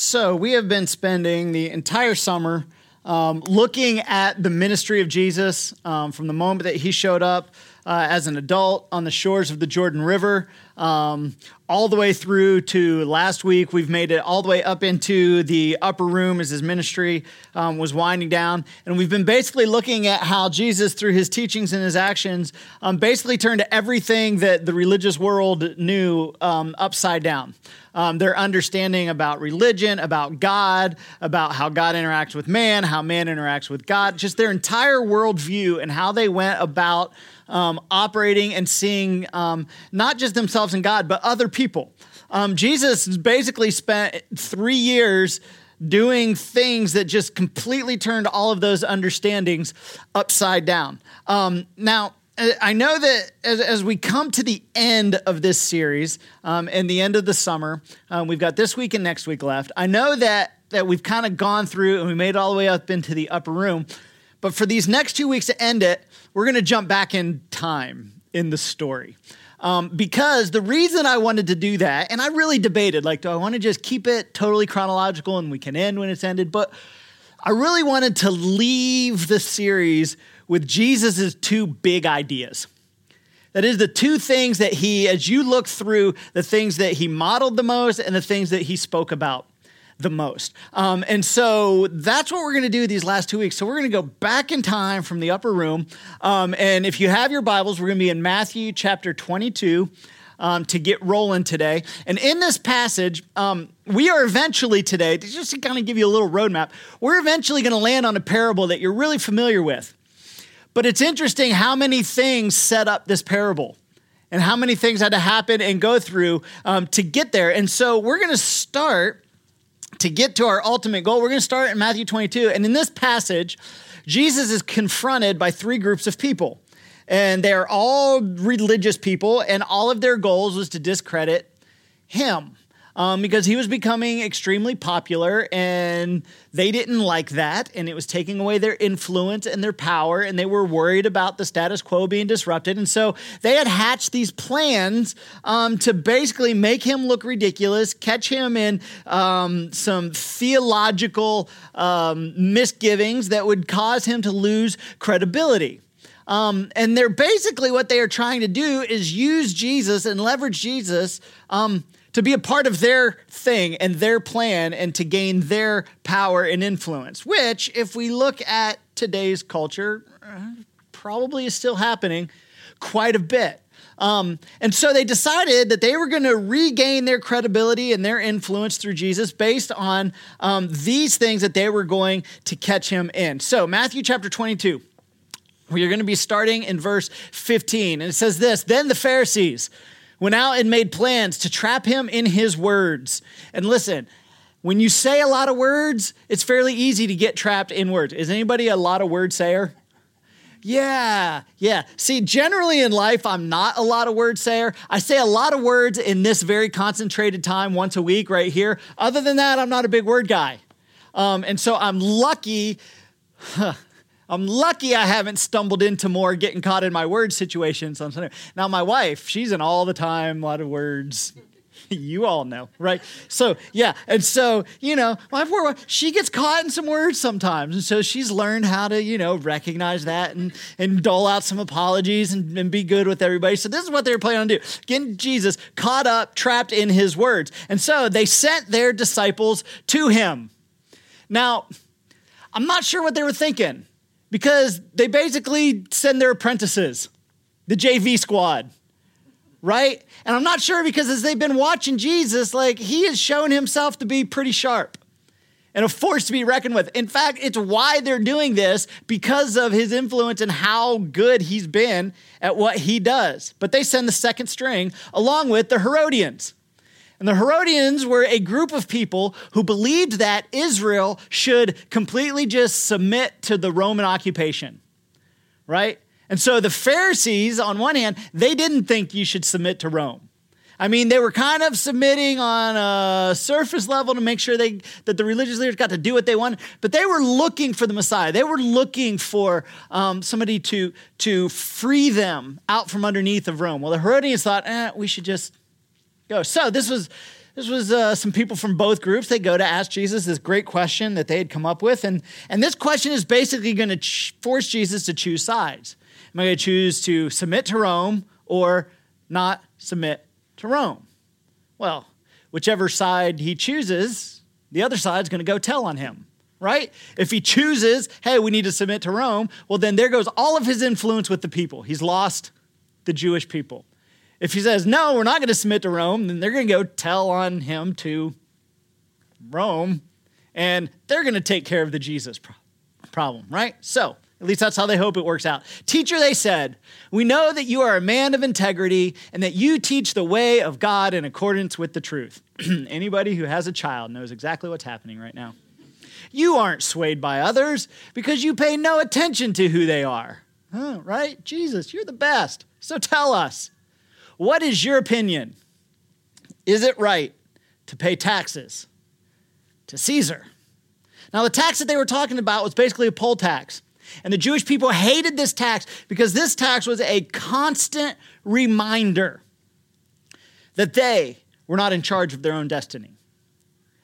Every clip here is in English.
So, we have been spending the entire summer um, looking at the ministry of Jesus um, from the moment that he showed up uh, as an adult on the shores of the Jordan River um, all the way through to last week. We've made it all the way up into the upper room as his ministry um, was winding down. And we've been basically looking at how Jesus, through his teachings and his actions, um, basically turned everything that the religious world knew um, upside down. Um, their understanding about religion, about God, about how God interacts with man, how man interacts with God, just their entire worldview and how they went about um, operating and seeing um, not just themselves and God, but other people. Um, Jesus basically spent three years doing things that just completely turned all of those understandings upside down. Um, now, I know that as, as, we come to the end of this series um, and the end of the summer, um, we've got this week and next week left. I know that that we've kind of gone through and we made it all the way up into the upper room. But for these next two weeks to end it, we're going to jump back in time in the story. Um, because the reason I wanted to do that, and I really debated, like, do I want to just keep it totally chronological and we can end when it's ended? But I really wanted to leave the series with Jesus' two big ideas. That is the two things that he, as you look through the things that he modeled the most and the things that he spoke about the most. Um, and so that's what we're going to do these last two weeks. So we're going to go back in time from the upper room. Um, and if you have your Bibles, we're going to be in Matthew chapter 22. Um, to get rolling today. And in this passage, um, we are eventually today, just to kind of give you a little roadmap, we're eventually going to land on a parable that you're really familiar with. But it's interesting how many things set up this parable and how many things had to happen and go through um, to get there. And so we're going to start to get to our ultimate goal, we're going to start in Matthew 22. And in this passage, Jesus is confronted by three groups of people. And they're all religious people, and all of their goals was to discredit him um, because he was becoming extremely popular and they didn't like that. And it was taking away their influence and their power. And they were worried about the status quo being disrupted. And so they had hatched these plans um, to basically make him look ridiculous, catch him in um, some theological um, misgivings that would cause him to lose credibility. Um, and they're basically what they are trying to do is use Jesus and leverage Jesus um, to be a part of their thing and their plan and to gain their power and influence, which, if we look at today's culture, uh, probably is still happening quite a bit. Um, and so they decided that they were going to regain their credibility and their influence through Jesus based on um, these things that they were going to catch him in. So, Matthew chapter 22, we are going to be starting in verse 15. And it says this Then the Pharisees, went out and made plans to trap him in his words. And listen, when you say a lot of words, it's fairly easy to get trapped in words. Is anybody a lot of word sayer? Yeah, yeah. See, generally in life, I'm not a lot of word sayer. I say a lot of words in this very concentrated time once a week right here. Other than that, I'm not a big word guy. Um, and so I'm lucky. Huh, I'm lucky I haven't stumbled into more getting caught in my word situations. Now, my wife, she's in all the time, a lot of words. you all know, right? So, yeah. And so, you know, my poor wife, she gets caught in some words sometimes. And so she's learned how to, you know, recognize that and, and dole out some apologies and, and be good with everybody. So, this is what they were planning on do getting Jesus caught up, trapped in his words. And so they sent their disciples to him. Now, I'm not sure what they were thinking because they basically send their apprentices, the JV squad, right? And I'm not sure because as they've been watching Jesus, like he has shown himself to be pretty sharp and a force to be reckoned with. In fact, it's why they're doing this because of his influence and how good he's been at what he does. But they send the second string along with the Herodians. And the Herodians were a group of people who believed that Israel should completely just submit to the Roman occupation, right? And so the Pharisees, on one hand, they didn't think you should submit to Rome. I mean, they were kind of submitting on a surface level to make sure they, that the religious leaders got to do what they wanted, but they were looking for the Messiah. They were looking for um, somebody to, to free them out from underneath of Rome. Well, the Herodians thought, eh, we should just go. So this was This was uh, some people from both groups. They go to ask Jesus this great question that they had come up with. And, and this question is basically going to ch- force Jesus to choose sides. Am I going to choose to submit to Rome or not submit to Rome? Well, whichever side he chooses, the other side's going to go tell on him right? If he chooses, hey, we need to submit to Rome, well, then there goes all of his influence with the people. He's lost the Jewish people. If he says, no, we're not going to submit to Rome, then they're going to go tell on him to Rome, and they're going to take care of the Jesus pro- problem, right? So, at least that's how they hope it works out. Teacher, they said, we know that you are a man of integrity and that you teach the way of God in accordance with the truth. Anybody who has a child knows exactly what's happening right now. You aren't swayed by others because you pay no attention to who they are. Huh, right? Jesus, you're the best. So tell us, what is your opinion? Is it right to pay taxes to Caesar? Now, the tax that they were talking about was basically a poll tax. And the Jewish people hated this tax because this tax was a constant reminder that they were not in charge of their own destiny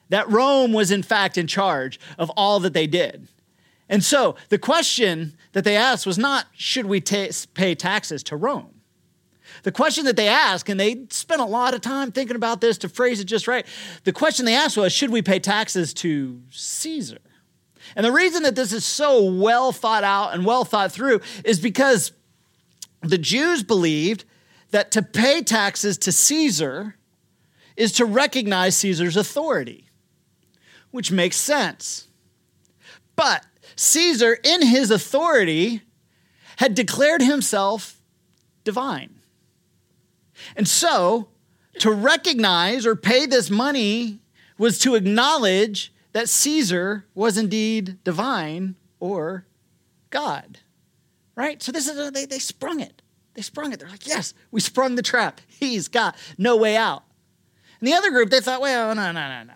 that Rome was in fact in charge of all that they did. And so the question that they asked was not, should we pay taxes to Rome? The question that they asked, and they spent a lot of time thinking about this to phrase it just right. The question they asked was, should we pay taxes to Caesar? And the reason that this is so well thought out and well thought through is because the Jews believed that to pay taxes to Caesar is to recognize Caesar's authority which makes sense. But Caesar, in his authority, had declared himself divine. And so, to recognize or pay this money was to acknowledge that Caesar was indeed divine or God. Right? So, this is, they, they sprung it. They sprung it. They're like, yes, we sprung the trap. He's got no way out. And the other group, they thought, well, no, no, no, no.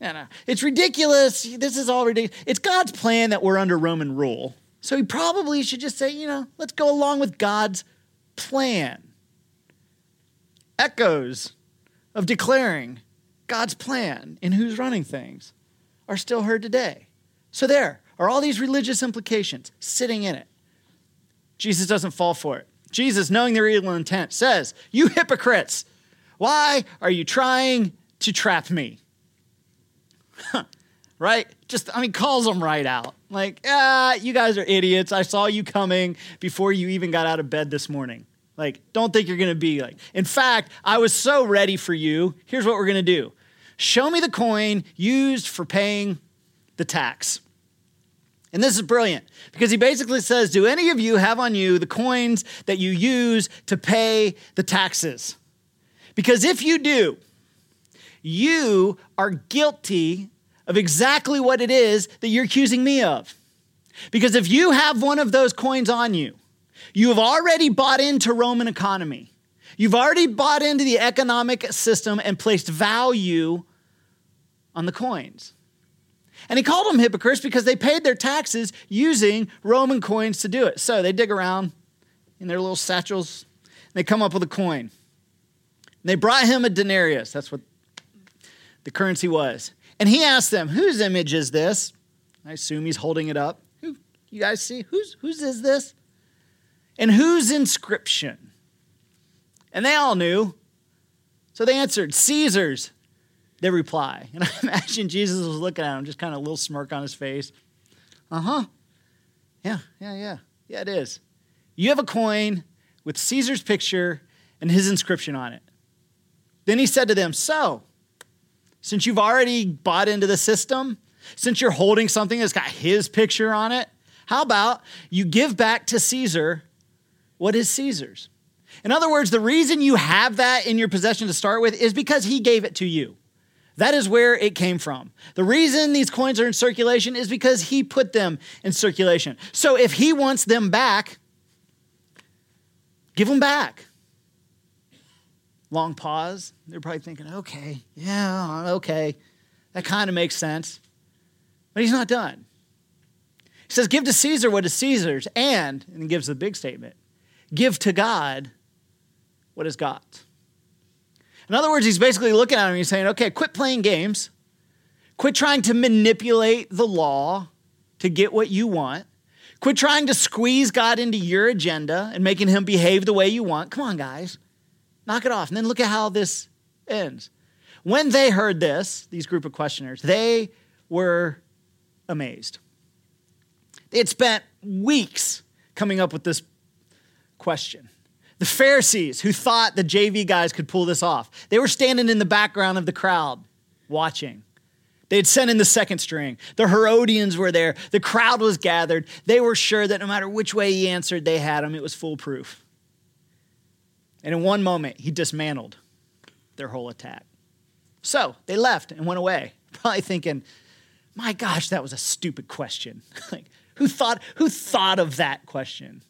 No, no. It's ridiculous. This is all ridiculous. It's God's plan that we're under Roman rule. So he probably should just say, you know, let's go along with God's plan. Echoes of declaring God's plan in who's running things are still heard today. So there are all these religious implications sitting in it. Jesus doesn't fall for it. Jesus, knowing their evil intent, says, You hypocrites, why are you trying to trap me? right? Just, I mean, calls them right out. Like, ah, you guys are idiots. I saw you coming before you even got out of bed this morning. Like, don't think you're going to be like, in fact, I was so ready for you. Here's what we're going to do show me the coin used for paying the tax. And this is brilliant because he basically says, Do any of you have on you the coins that you use to pay the taxes? Because if you do, you are guilty of exactly what it is that you're accusing me of. Because if you have one of those coins on you, you have already bought into Roman economy. You've already bought into the economic system and placed value on the coins. And he called them hypocrites because they paid their taxes using Roman coins to do it. So they dig around in their little satchels, and they come up with a coin. And they brought him a denarius. That's what the currency was. And he asked them, Whose image is this? I assume he's holding it up. You guys see? Whose whose is this? And whose inscription? And they all knew. So they answered, Caesar's. They reply. And I imagine Jesus was looking at him, just kind of a little smirk on his face. Uh-huh. Yeah, yeah, yeah. Yeah, it is. You have a coin with Caesar's picture and his inscription on it. Then he said to them, So, since you've already bought into the system, since you're holding something that's got his picture on it, how about you give back to Caesar what is Caesar's? In other words, the reason you have that in your possession to start with is because he gave it to you. That is where it came from. The reason these coins are in circulation is because he put them in circulation. So if he wants them back, give them back. Long pause. They're probably thinking, okay, yeah, okay. That kind of makes sense. But he's not done. He says, Give to Caesar what is Caesar's, and, and gives the big statement, give to God what is God's. In other words, he's basically looking at him and he's saying, okay, quit playing games. Quit trying to manipulate the law to get what you want. Quit trying to squeeze God into your agenda and making him behave the way you want. Come on, guys. Knock it off. And then look at how this ends. When they heard this, these group of questioners, they were amazed. They had spent weeks coming up with this question. The Pharisees, who thought the JV guys could pull this off, they were standing in the background of the crowd watching. They had sent in the second string. The Herodians were there. The crowd was gathered. They were sure that no matter which way he answered, they had him. It was foolproof. And in one moment, he dismantled their whole attack. So they left and went away, probably thinking, my gosh, that was a stupid question. like, who thought, who thought of that question?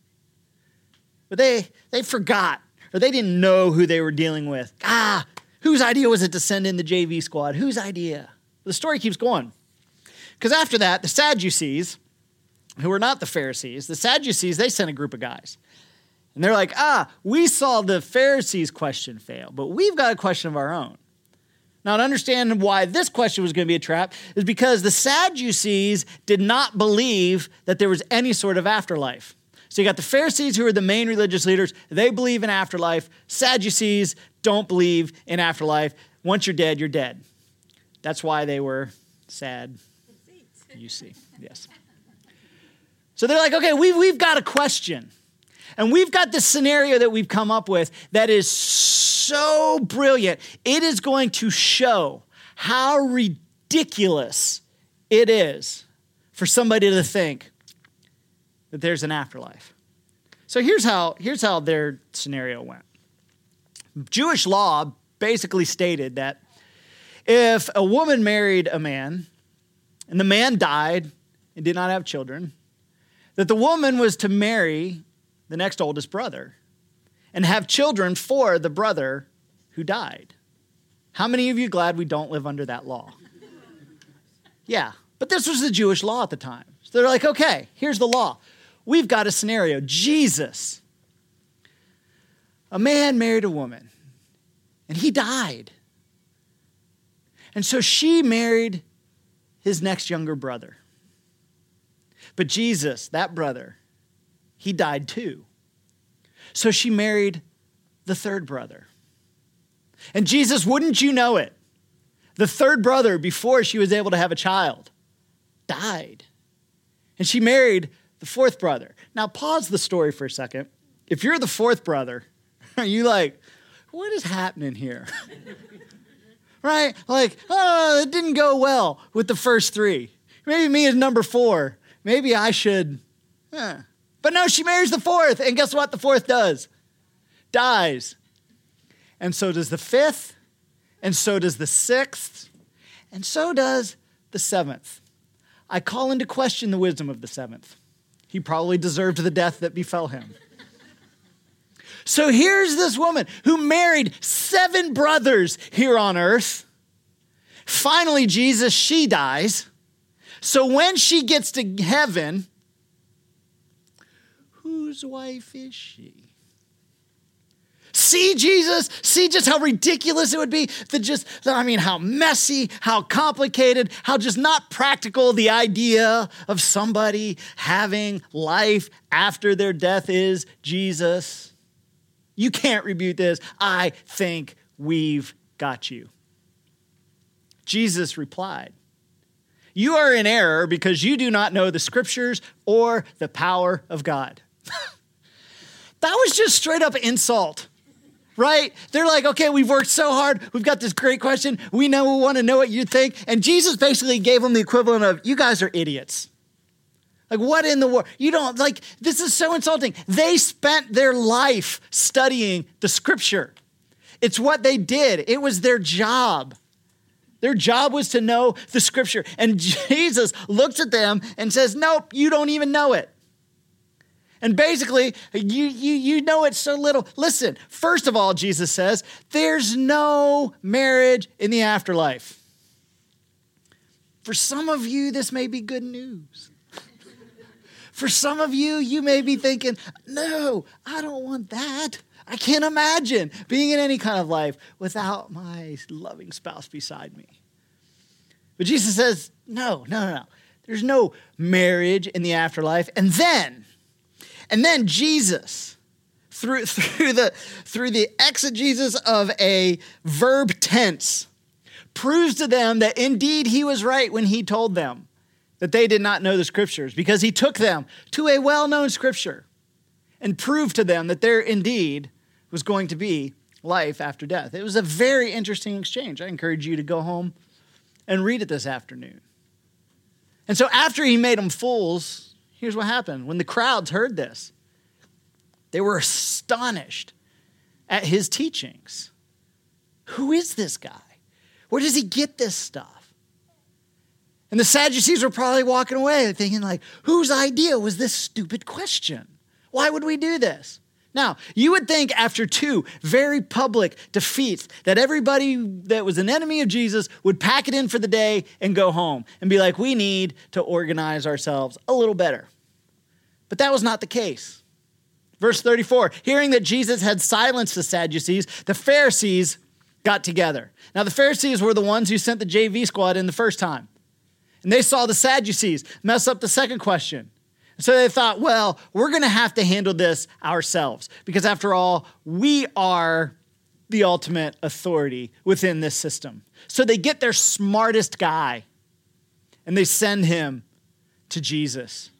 But they, they forgot, or they didn't know who they were dealing with. Ah, whose idea was it to send in the JV squad? Whose idea? The story keeps going. Because after that, the Sadducees, who were not the Pharisees, the Sadducees, they sent a group of guys. And they're like, ah, we saw the Pharisees' question fail, but we've got a question of our own. Now, to understand why this question was going to be a trap is because the Sadducees did not believe that there was any sort of afterlife. So you got the Pharisees, who are the main religious leaders, they believe in afterlife. Sadducees don't believe in afterlife. Once you're dead, you're dead. That's why they were sad. You see, yes. So they're like, okay, we've, we've got a question. And we've got this scenario that we've come up with that is so brilliant. It is going to show how ridiculous it is for somebody to think that there's an afterlife. So here's how, here's how their scenario went Jewish law basically stated that if a woman married a man and the man died and did not have children, that the woman was to marry the next oldest brother, and have children for the brother who died. How many of you glad we don't live under that law? Yeah, but this was the Jewish law at the time. So they're like, okay, here's the law. We've got a scenario. Jesus, a man married a woman, and he died. And so she married his next younger brother. But Jesus, that brother, he died too. So she married the third brother. And Jesus, wouldn't you know it? The third brother, before she was able to have a child, died. And she married the fourth brother. Now, pause the story for a second. If you're the fourth brother, are you like, what is happening here? right? Like, oh, it didn't go well with the first three. Maybe me is number four. Maybe I should. Eh. But no, she marries the fourth. And guess what the fourth does? Dies. And so does the fifth. And so does the sixth. And so does the seventh. I call into question the wisdom of the seventh. He probably deserved the death that befell him. So here's this woman who married seven brothers here on earth. Finally, Jesus, she dies. So when she gets to heaven, whose wife is she? See Jesus? See just how ridiculous it would be? The just, I mean, how messy, how complicated, how just not practical the idea of somebody having life after their death is Jesus. You can't rebuke this. I think we've got you. Jesus replied, You are in error because you do not know the scriptures or the power of God. that was just straight up insult right? They're like, okay, we've worked so hard. We've got this great question. We know we want to know what you think. And Jesus basically gave them the equivalent of, you guys are idiots. Like, what in the world? You don't, like, this is so insulting. They spent their life studying the scripture, it's what they did, it was their job. Their job was to know the scripture. And Jesus looks at them and says, Nope, you don't even know it. And basically, you, you, you know it so little. Listen, first of all, Jesus says, there's no marriage in the afterlife. For some of you, this may be good news. For some of you, you may be thinking, no, I don't want that. I can't imagine being in any kind of life without my loving spouse beside me. But Jesus says, no, no, no, no. There's no marriage in the afterlife. And then, and then Jesus, through, through, the, through the exegesis of a verb tense, proves to them that indeed he was right when he told them that they did not know the scriptures, because he took them to a well known scripture and proved to them that there indeed was going to be life after death. It was a very interesting exchange. I encourage you to go home and read it this afternoon. And so, after he made them fools, here's what happened. When the crowds heard this, they were astonished at his teachings. Who is this guy? Where does he get this stuff? And the Sadducees were probably walking away thinking, like, whose idea was this stupid question? Why would we do this? Now, you would think after two very public defeats that everybody that was an enemy of Jesus would pack it in for the day and go home and be like, we need to organize ourselves a little better. But that was not the case. Verse 34 Hearing that Jesus had silenced the Sadducees, the Pharisees got together. Now, the Pharisees were the ones who sent the JV squad in the first time. And they saw the Sadducees mess up the second question. So they thought, well, we're going to have to handle this ourselves because, after all, we are the ultimate authority within this system. So they get their smartest guy and they send him to Jesus.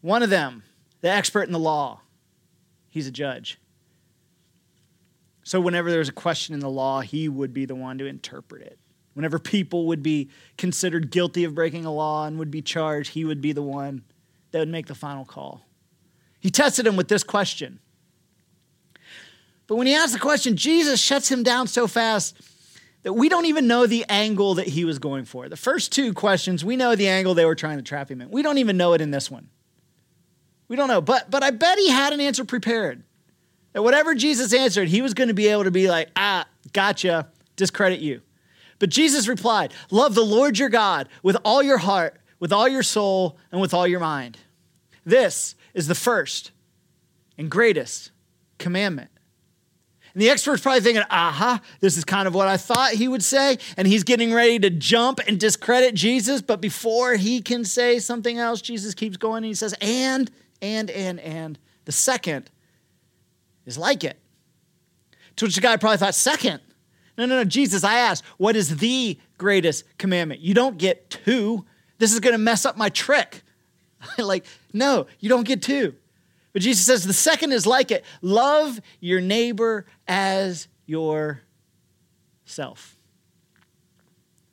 One of them, the expert in the law, he's a judge. So, whenever there's a question in the law, he would be the one to interpret it. Whenever people would be considered guilty of breaking a law and would be charged, he would be the one that would make the final call. He tested him with this question. But when he asked the question, Jesus shuts him down so fast that we don't even know the angle that he was going for. The first two questions, we know the angle they were trying to trap him in. We don't even know it in this one. We don't know. But, but I bet he had an answer prepared. That whatever Jesus answered, he was going to be able to be like, ah, gotcha, discredit you. But Jesus replied, Love the Lord your God with all your heart, with all your soul, and with all your mind. This is the first and greatest commandment. And the expert's probably thinking, aha, this is kind of what I thought he would say. And he's getting ready to jump and discredit Jesus. But before he can say something else, Jesus keeps going and he says, and, and, and, and. The second is like it. To which the guy probably thought, second, no, no, no, Jesus, I asked, what is the greatest commandment? You don't get two. This is going to mess up my trick. like, no, you don't get two. But Jesus says the second is like it love your neighbor as yourself.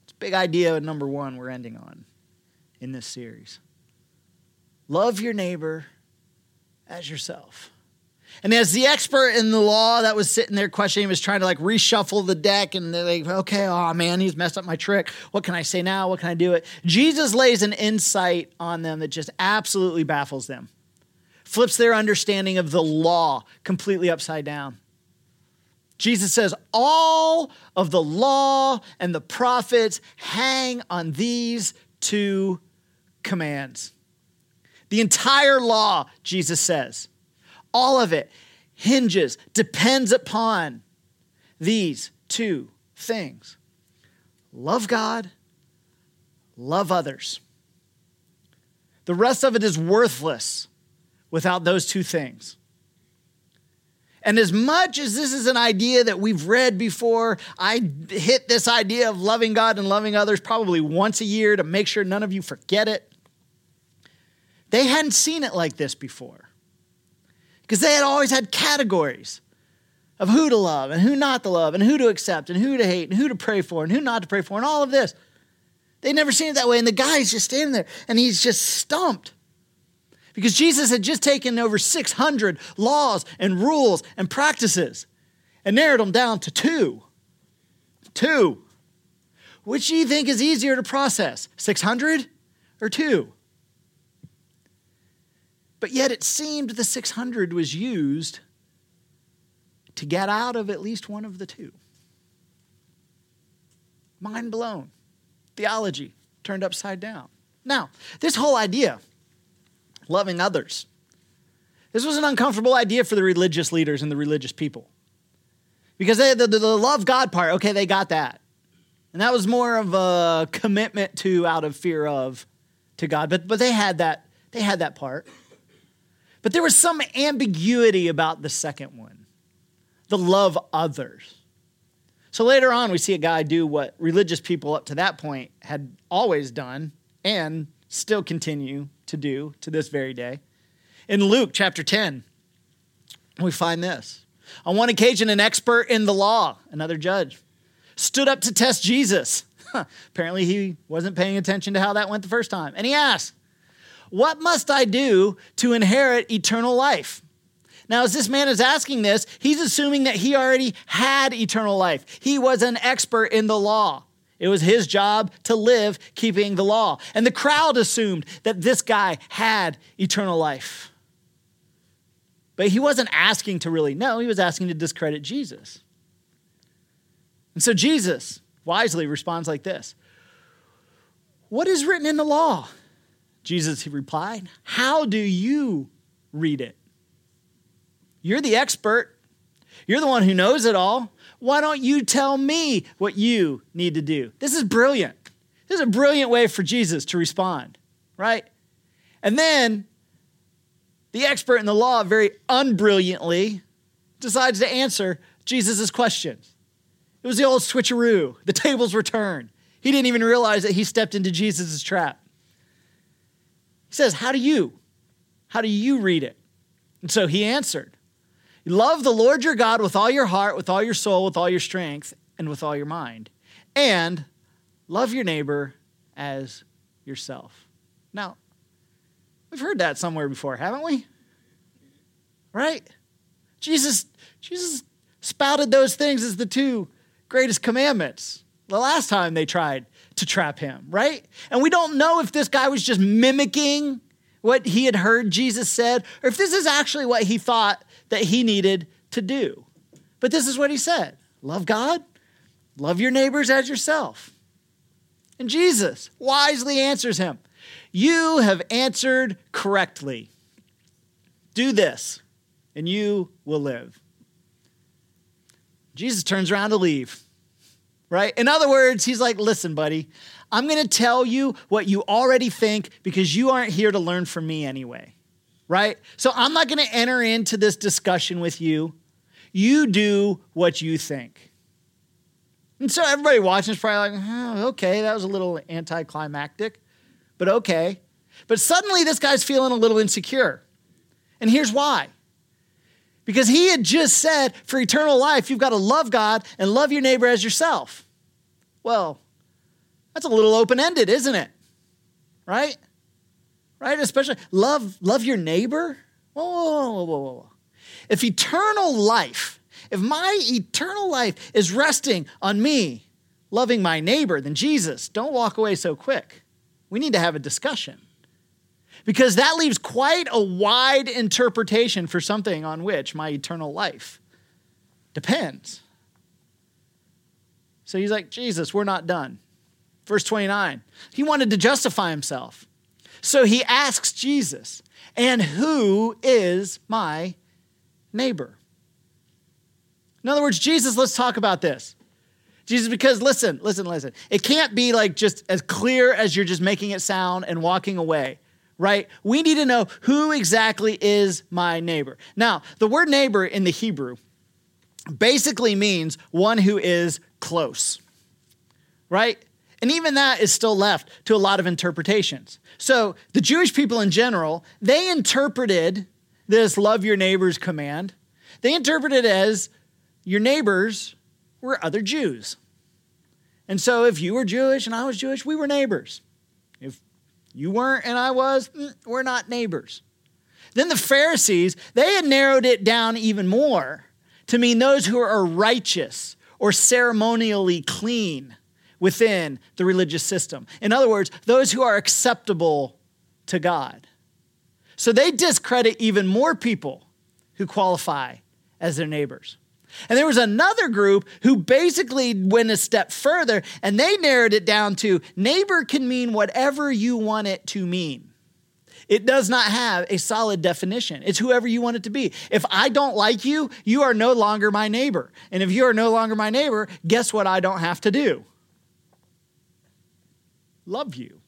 It's a big idea, number one, we're ending on in this series. Love your neighbor as yourself. And as the expert in the law that was sitting there questioning, was trying to like reshuffle the deck and they're like, okay, oh man, he's messed up my trick. What can I say now? What can I do it? Jesus lays an insight on them that just absolutely baffles them, flips their understanding of the law completely upside down. Jesus says, all of the law and the prophets hang on these two commands. The entire law, Jesus says all of it hinges, depends upon these two things love God, love others. The rest of it is worthless without those two things. And as much as this is an idea that we've read before, I hit this idea of loving God and loving others probably once a year to make sure none of you forget it. They hadn't seen it like this before because they had always had categories of who to love and who not to love and who to accept and who to hate and who to pray for and who not to pray for and all of this. They'd never seen it that way. And the guy's just standing there and he's just stumped because Jesus had just taken over 600 laws and rules and practices and narrowed them down to two. Two. Which do you think is easier to process, 600 or two? But yet it seemed the 600 was used to get out of at least one of the two. Mind blown. Theology turned upside down. Now, this whole idea, loving others, This was an uncomfortable idea for the religious leaders and the religious people. Because they, the, the, the love God part, okay, they got that. And that was more of a commitment to out of fear of to God. But, but they had that, they had that part. But there was some ambiguity about the second one the love others. So later on, we see a guy do what religious people up to that point had always done and still continue to do to this very day. In Luke chapter 10, we find this. On one occasion, an expert in the law, another judge, stood up to test Jesus. Apparently, he wasn't paying attention to how that went the first time. And he asked, what must I do to inherit eternal life? Now, as this man is asking this, he's assuming that he already had eternal life. He was an expert in the law. It was his job to live keeping the law. And the crowd assumed that this guy had eternal life. But he wasn't asking to really know, he was asking to discredit Jesus. And so Jesus wisely responds like this What is written in the law? Jesus replied, How do you read it? You're the expert. You're the one who knows it all. Why don't you tell me what you need to do? This is brilliant. This is a brilliant way for Jesus to respond, right? And then the expert in the law very unbrilliantly decides to answer Jesus' questions. It was the old switcheroo. The tables were turned. He didn't even realize that he stepped into Jesus' trap. He says, How do you? How do you read it? And so he answered, Love the Lord your God with all your heart, with all your soul, with all your strength, and with all your mind. And love your neighbor as yourself. Now, we've heard that somewhere before, haven't we? Right? Jesus, Jesus spouted those things as the two greatest commandments the last time they tried to trap him, right? And we don't know if this guy was just mimicking what he had heard Jesus said or if this is actually what he thought that he needed to do. But this is what he said love God, love your neighbors as yourself. And Jesus wisely answers him You have answered correctly. Do this, and you will live. Jesus turns around to leave right? In other words, he's like, listen, buddy, I'm going to tell you what you already think because you aren't here to learn from me anyway, right? So I'm not going to enter into this discussion with you. You do what you think. And so everybody watching is probably like, oh, okay, that was a little anticlimactic, but okay. But suddenly this guy's feeling a little insecure. And here's why. Because he had just said, for eternal life, you've got to love God and love your neighbor as yourself. Well, that's a little open ended, isn't it? Right? Right? Especially love, love your neighbor. Whoa, whoa, whoa, whoa. whoa. If eternal life, if my eternal life is resting on me loving my neighbor, then Jesus, don't walk away so quick. We need to have a discussion because that leaves quite a wide interpretation for something on which my eternal life depends. So he's like, Jesus, we're not done. Verse 29, he wanted to justify himself. So he asks Jesus, and who is my neighbor? In other words, Jesus, let's talk about this. Jesus, because listen, listen, listen. It can't be like just as clear as you're just making it sound and walking away right? We need to know who exactly is my neighbor. Now, the word neighbor in the Hebrew basically means one who is close, right? And even that is still left to a lot of interpretations. So the Jewish people in general, they interpreted this love your neighbors command, they interpreted it as your neighbors were other Jews. And so if you were Jewish and I was Jewish, we were neighbors. You weren't and I was, mm, we're not neighbors. Then the Pharisees, they had narrowed it down even more to mean those who are righteous or ceremonially clean within the religious system. In other words, those who are acceptable to God. So they discredit even more people who qualify as their neighbors. And there was another group who basically went a step further and they narrowed it down to neighbor can mean whatever you want it to mean. It does not have a solid definition. It's whoever you want it to be. If I don't like you, you are no longer my neighbor. And if you are no longer my neighbor, guess what I don't have to do? Love you.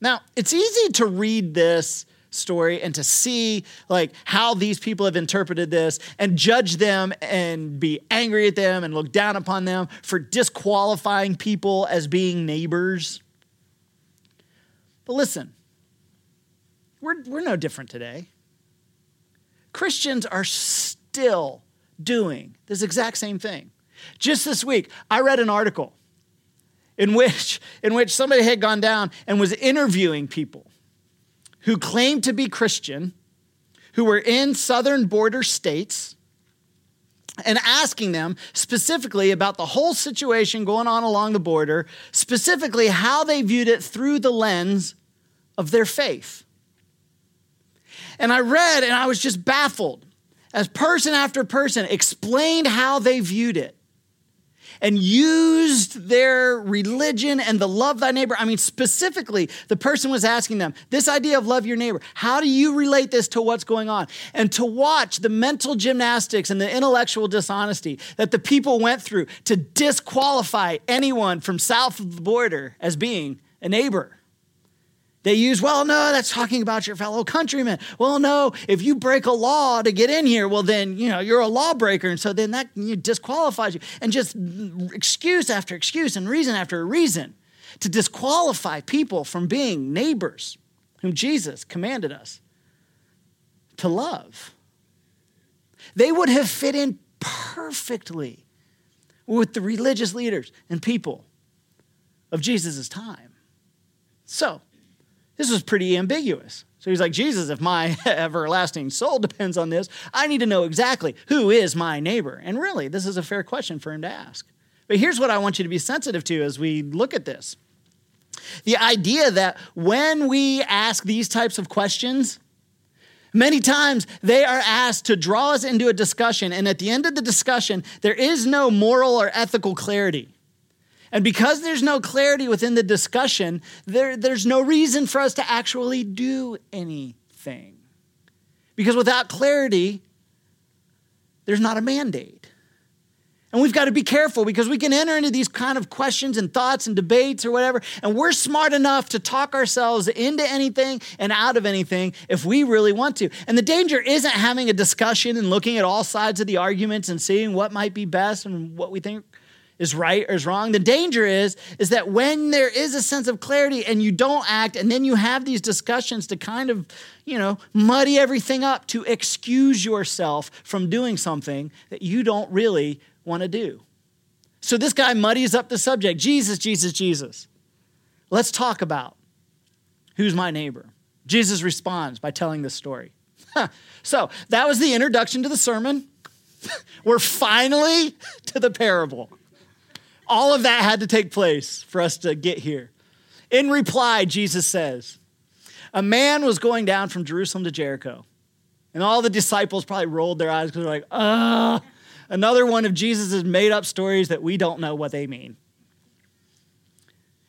Now, it's easy to read this story and to see like how these people have interpreted this and judge them and be angry at them and look down upon them for disqualifying people as being neighbors. But listen, we're, we're no different today. Christians are still doing this exact same thing. Just this week, I read an article in which, in which somebody had gone down and was interviewing people who claimed to be Christian, who were in southern border states, and asking them specifically about the whole situation going on along the border, specifically how they viewed it through the lens of their faith. And I read and I was just baffled as person after person explained how they viewed it and used their religion and the love thy neighbor. I mean, specifically, the person was asking them this idea of love your neighbor. How do you relate this to what's going on? And to watch the mental gymnastics and the intellectual dishonesty that the people went through to disqualify anyone from south of the border as being a neighbor. They use, well, no, that's talking about your fellow countrymen. Well, no, if you break a law to get in here, well, then, you know, you're a lawbreaker. And so then that you disqualifies you. And just excuse after excuse and reason after reason to disqualify people from being neighbors whom Jesus commanded us to love. They would have fit in perfectly with the religious leaders and people of Jesus' time. So, this was pretty ambiguous. So he's like, Jesus, if my everlasting soul depends on this, I need to know exactly who is my neighbor. And really, this is a fair question for him to ask. But here's what I want you to be sensitive to as we look at this the idea that when we ask these types of questions, Many times they are asked to draw us into a discussion, and at the end of the discussion, there is no moral or ethical clarity. And because there's no clarity within the discussion, there, there's no reason for us to actually do anything. Because without clarity, there's not a mandate. And we've got to be careful because we can enter into these kind of questions and thoughts and debates or whatever, and we're smart enough to talk ourselves into anything and out of anything if we really want to. And the danger isn't having a discussion and looking at all sides of the arguments and seeing what might be best and what we think is right or is wrong. The danger is is that when there is a sense of clarity and you don't act and then you have these discussions to kind of, you know, muddy everything up to excuse yourself from doing something that you don't really want to do. So this guy muddies up the subject. Jesus, Jesus, Jesus. Let's talk about who's my neighbor. Jesus responds by telling this story. so that was the introduction to the sermon. We're finally to the parable. All of that had to take place for us to get here. In reply, Jesus says, A man was going down from Jerusalem to Jericho. And all the disciples probably rolled their eyes because they're like, ah, another one of Jesus' made up stories that we don't know what they mean.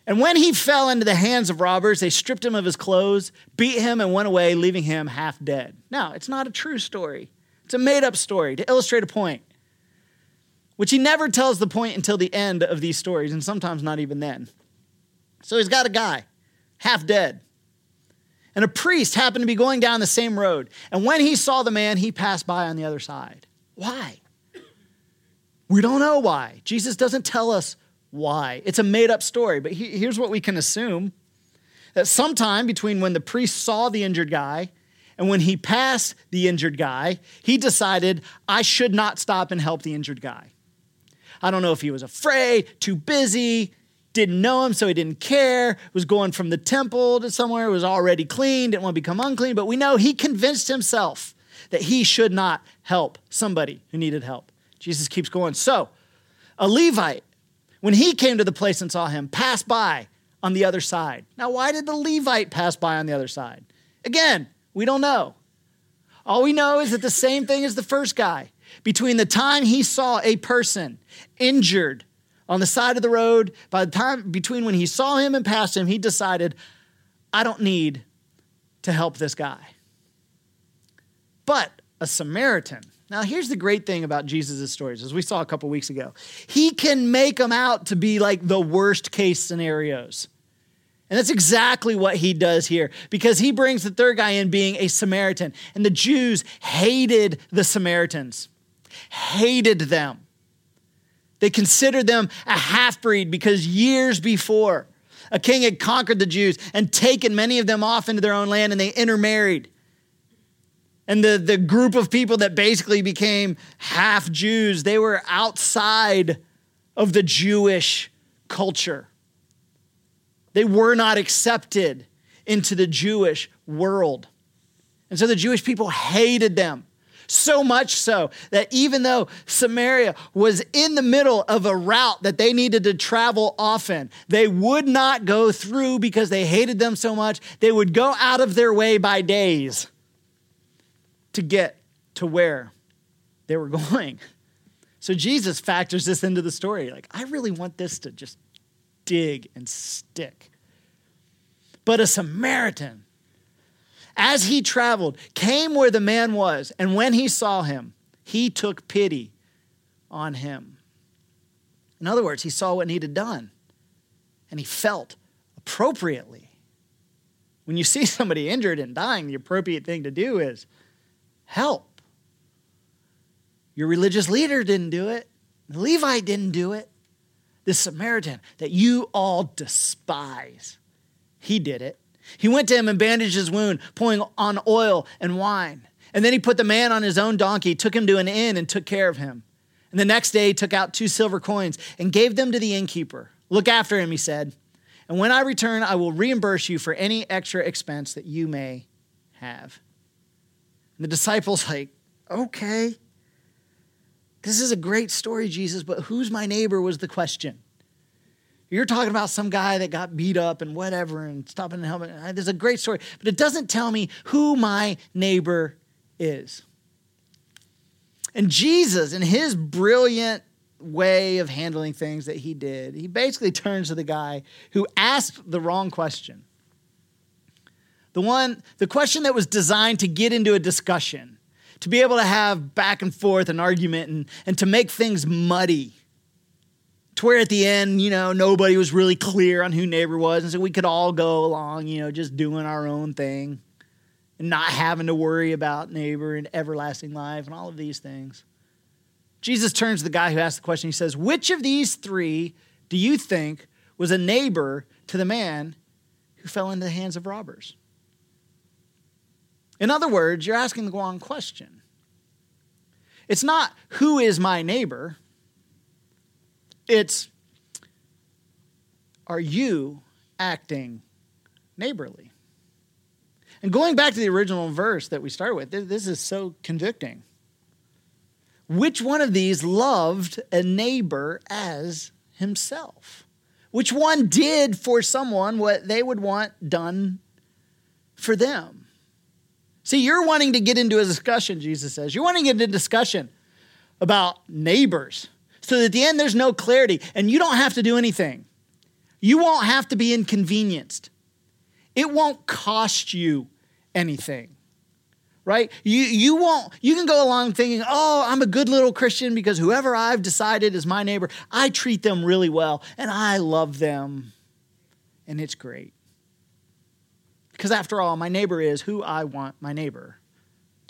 And when he fell into the hands of robbers, they stripped him of his clothes, beat him, and went away, leaving him half dead. Now, it's not a true story, it's a made up story to illustrate a point which he never tells the point until the end of these stories, and sometimes not even then. So he's got a guy, half dead. And a priest happened to be going down the same road. And when he saw the man, he passed by on the other side. Why? We don't know why. Jesus doesn't tell us why. It's a made up story, but here's what we can assume that sometime between when the priest saw the injured guy and when he passed the injured guy, he decided, I should not stop and help the injured guy. I don't know if he was afraid, too busy, didn't know him, so he didn't care, was going from the temple to somewhere, was already clean, didn't want to become unclean. But we know he convinced himself that he should not help somebody who needed help. Jesus keeps going. So, a Levite, when he came to the place and saw him, passed by on the other side. Now, why did the Levite pass by on the other side? Again, we don't know. All we know is that the same thing as the first guy between the time he saw a person injured on the side of the road, by the time between when he saw him and passed him, he decided, I don't need to help this guy. But a Samaritan. Now, here's the great thing about Jesus' stories, as we saw a couple weeks ago. He can make them out to be like the worst case scenarios. And that's exactly what he does here because he brings the third guy in being a Samaritan. And the Jews hated the Samaritans, hated them. They considered them a half breed because years before, a king had conquered the Jews and taken many of them off into their own land and they intermarried. And the, the group of people that basically became half Jews, they were outside of the Jewish culture. They were not accepted into the Jewish world. And so the Jewish people hated them. So much so that even though Samaria was in the middle of a route that they needed to travel often, they would not go through because they hated them so much. They would go out of their way by days to get to where they were going. So Jesus factors this into the story. Like, I really want this to just dig and stick. But a Samaritan as he traveled, came where the man was, and when he saw him, he took pity on him. In other words, he saw what needed done, and he felt appropriately. When you see somebody injured and dying, the appropriate thing to do is help. Your religious leader didn't do it, the Levite didn't do it. The Samaritan that you all despise, he did it. He went to him and bandaged his wound, pouring on oil and wine. And then he put the man on his own donkey, took him to an inn, and took care of him. And the next day he took out two silver coins and gave them to the innkeeper. Look after him, he said. And when I return, I will reimburse you for any extra expense that you may have. And the disciples, like, okay. This is a great story, Jesus, but who's my neighbor was the question. You're talking about some guy that got beat up and whatever and stopping helmet. Uh, there's a great story, but it doesn't tell me who my neighbor is. And Jesus, in his brilliant way of handling things that he did, he basically turns to the guy who asked the wrong question. The one, the question that was designed to get into a discussion, to be able to have back and forth an argument and, and to make things muddy to where at the end, you know, nobody was really clear on who neighbor was. And so we could all go along, you know, just doing our own thing and not having to worry about neighbor and everlasting life and all of these things. Jesus turns to the guy who asked the question. He says, Which of these three do you think was a neighbor to the man who fell into the hands of robbers? In other words, you're asking the wrong question. It's not who is my neighbor, it's are you acting neighborly? And going back to the original verse that we started with, this is so convicting. Which one of these loved a neighbor as himself? Which one did for someone what they would want done for them? See, you're wanting to get into a discussion, Jesus says. You're wanting to get into a discussion about neighbors so that at the end there's no clarity and you don't have to do anything. You won't have to be inconvenienced. It won't cost you anything. Right? You you won't you can go along thinking, "Oh, I'm a good little Christian because whoever I've decided is my neighbor, I treat them really well and I love them." And it's great. Because after all, my neighbor is who I want my neighbor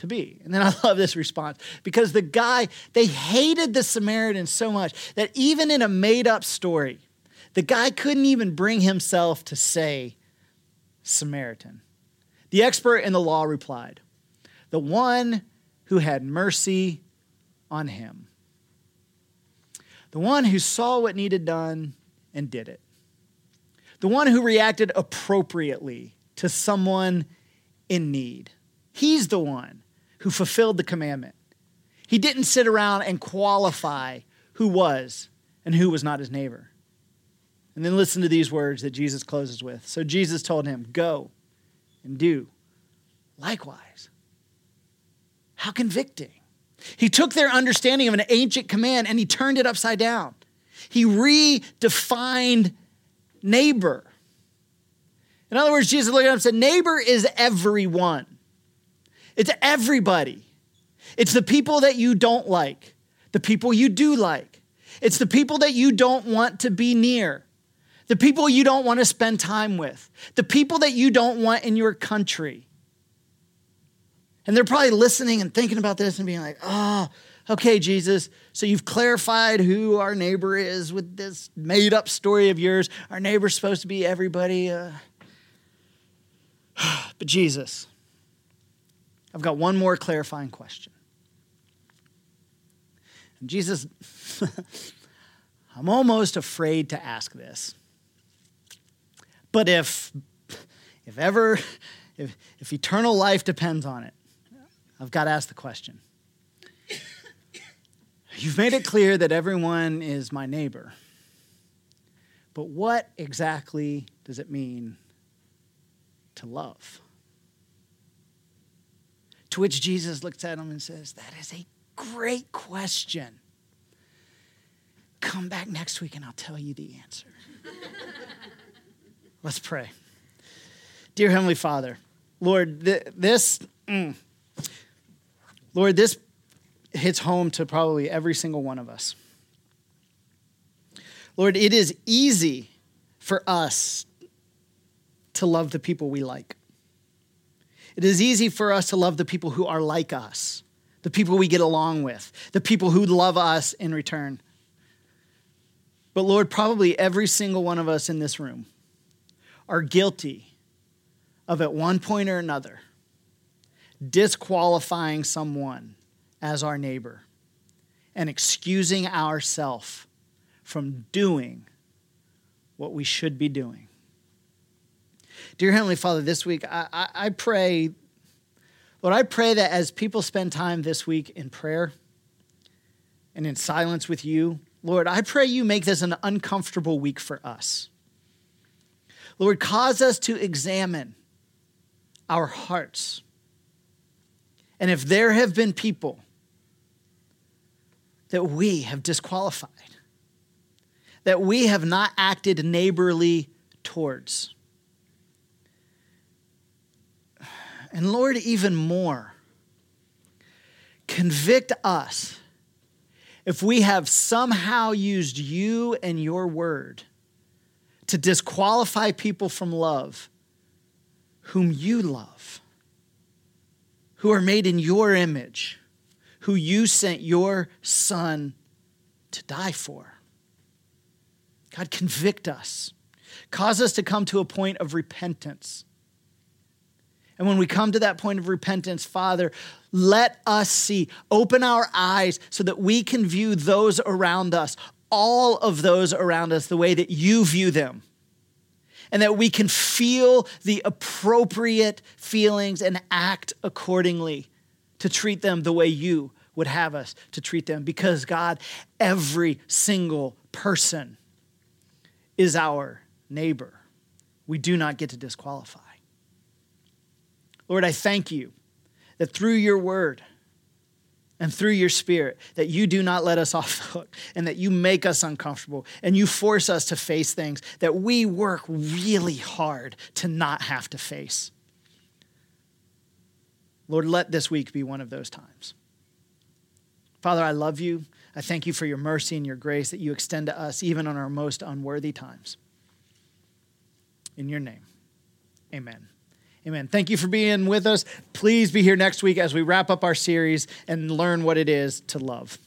to be. And then I love this response because the guy, they hated the Samaritans so much that even in a made up story, the guy couldn't even bring himself to say Samaritan. The expert in the law replied, The one who had mercy on him. The one who saw what needed done and did it. The one who reacted appropriately to someone in need. He's the one who fulfilled the commandment. He didn't sit around and qualify who was and who was not his neighbor. And then listen to these words that Jesus closes with. So Jesus told him, Go and do likewise. How convicting. He took their understanding of an ancient command and he turned it upside down. He redefined neighbor. In other words, Jesus looked at him and said, Neighbor is everyone. It's everybody. It's the people that you don't like, the people you do like. It's the people that you don't want to be near, the people you don't want to spend time with, the people that you don't want in your country. And they're probably listening and thinking about this and being like, oh, okay, Jesus, so you've clarified who our neighbor is with this made up story of yours. Our neighbor's supposed to be everybody. Uh... but Jesus, I've got one more clarifying question. And Jesus, I'm almost afraid to ask this. But if if ever if, if eternal life depends on it, I've got to ask the question. You've made it clear that everyone is my neighbor. But what exactly does it mean to love? To which Jesus looks at him and says, That is a great question. Come back next week and I'll tell you the answer. Let's pray. Dear Heavenly Father, Lord, th- this, mm, Lord, this hits home to probably every single one of us. Lord, it is easy for us to love the people we like. It is easy for us to love the people who are like us, the people we get along with, the people who love us in return. But Lord, probably every single one of us in this room are guilty of, at one point or another, disqualifying someone as our neighbor and excusing ourselves from doing what we should be doing. Dear Heavenly Father, this week I, I, I pray, Lord, I pray that as people spend time this week in prayer and in silence with you, Lord, I pray you make this an uncomfortable week for us. Lord, cause us to examine our hearts. And if there have been people that we have disqualified, that we have not acted neighborly towards, and Lord, even more, convict us if we have somehow used you and your word to disqualify people from love whom you love, who are made in your image, who you sent your son to die for. God, convict us, cause us to come to a point of repentance. And when we come to that point of repentance, Father, let us see, open our eyes so that we can view those around us, all of those around us, the way that you view them and that we can feel the appropriate feelings and act accordingly to treat them the way you would have us to treat them. Because, God, every single person is our neighbor. We do not get to disqualify. Lord, I thank you that through your word, and through your spirit that you do not let us off the hook and that you make us uncomfortable and you force us to face things that we work really hard to not have to face. Lord, let this week be one of those times. Father, I love you. I thank you for your mercy and your grace that you extend to us even on our most unworthy times. In your name, amen. Amen. Thank you for being with us. Please be here next week as we wrap up our series and learn what it is to love.